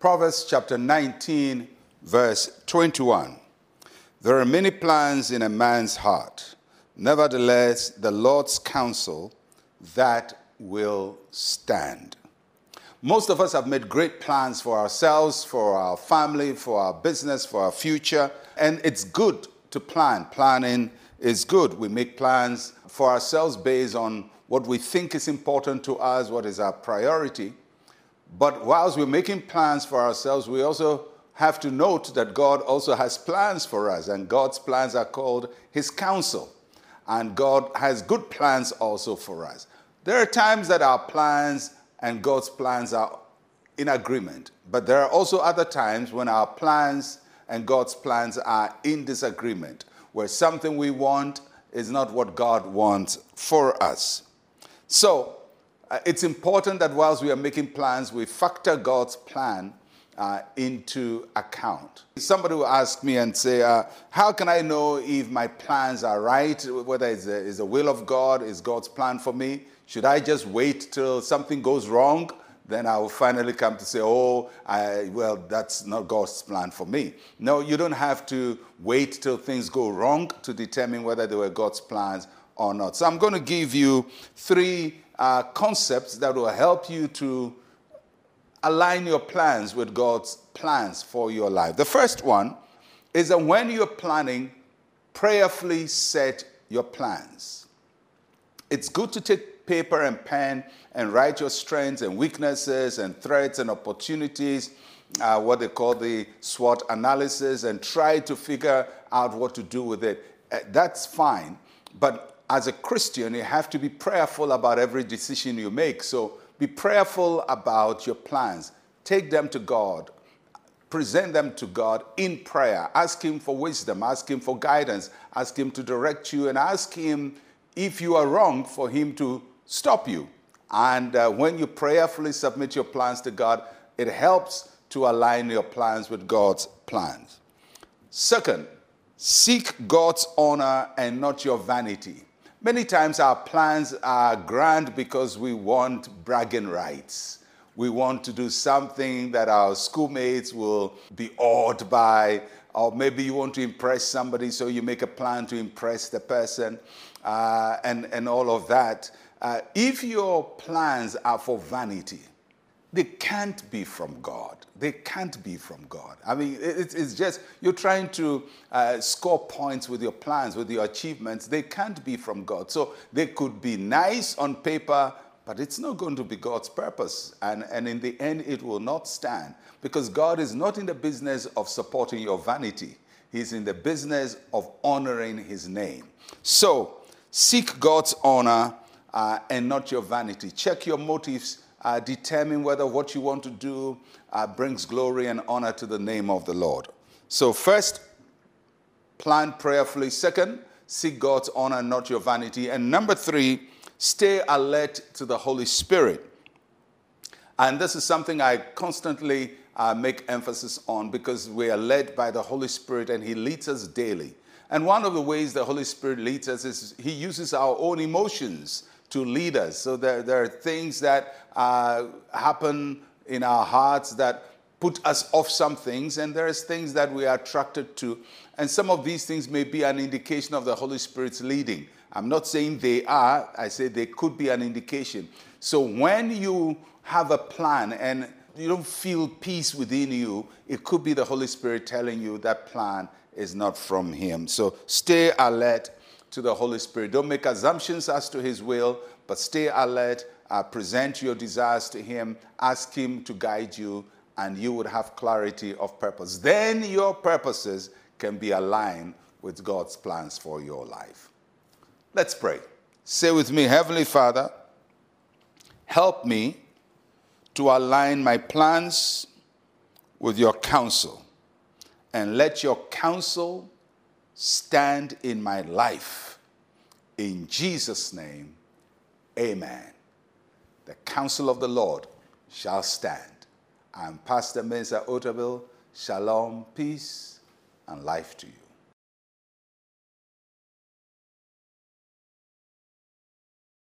Proverbs chapter 19, verse 21. There are many plans in a man's heart. Nevertheless, the Lord's counsel that will stand. Most of us have made great plans for ourselves, for our family, for our business, for our future, and it's good to plan. Planning is good. We make plans for ourselves based on what we think is important to us, what is our priority. But whilst we're making plans for ourselves, we also have to note that God also has plans for us, and God's plans are called His counsel. And God has good plans also for us. There are times that our plans and God's plans are in agreement, but there are also other times when our plans and God's plans are in disagreement, where something we want is not what God wants for us. So, uh, it's important that whilst we are making plans, we factor God's plan uh, into account. Somebody will ask me and say, uh, How can I know if my plans are right? Whether it's the, it's will of God, is God's plan for me? Should I just wait till something goes wrong? Then I will finally come to say, Oh, I, well, that's not God's plan for me. No, you don't have to wait till things go wrong to determine whether they were God's plans or not. So I'm going to give you three uh, concepts that will help you to align your plans with God's plans for your life. The first one is that when you're planning, prayerfully set your plans. It's good to take paper and pen and write your strengths and weaknesses and threats and opportunities, uh, what they call the SWOT analysis, and try to figure out what to do with it. Uh, that's fine. But as a Christian, you have to be prayerful about every decision you make. So be prayerful about your plans. Take them to God. Present them to God in prayer. Ask Him for wisdom. Ask Him for guidance. Ask Him to direct you. And ask Him if you are wrong for Him to stop you. And uh, when you prayerfully submit your plans to God, it helps to align your plans with God's plans. Second, seek God's honor and not your vanity. Many times our plans are grand because we want bragging rights. We want to do something that our schoolmates will be awed by, or maybe you want to impress somebody, so you make a plan to impress the person, uh, and, and all of that. Uh, if your plans are for vanity, they can't be from God. They can't be from God. I mean, it, it's just you're trying to uh, score points with your plans, with your achievements. They can't be from God. So they could be nice on paper, but it's not going to be God's purpose. And, and in the end, it will not stand because God is not in the business of supporting your vanity, He's in the business of honoring His name. So seek God's honor uh, and not your vanity. Check your motives uh, determine whether what you want to do uh, brings glory and honor to the name of the Lord. So, first, plan prayerfully. Second, seek God's honor, not your vanity. And number three, stay alert to the Holy Spirit. And this is something I constantly uh, make emphasis on because we are led by the Holy Spirit and He leads us daily. And one of the ways the Holy Spirit leads us is He uses our own emotions to lead us. So there, there are things that uh, happen in our hearts that put us off some things, and there's things that we are attracted to. And some of these things may be an indication of the Holy Spirit's leading. I'm not saying they are, I say they could be an indication. So when you have a plan and you don't feel peace within you, it could be the Holy Spirit telling you that plan is not from Him. So stay alert to the Holy Spirit. Don't make assumptions as to His will, but stay alert, uh, present your desires to Him, ask Him to guide you, and you would have clarity of purpose. Then your purposes can be aligned with God's plans for your life. Let's pray. Say with me, Heavenly Father, help me to align my plans with your counsel, and let your counsel stand in my life. In Jesus' name, amen. The counsel of the Lord shall stand. I'm Pastor Mensa Otabil. Shalom, peace, and life to you.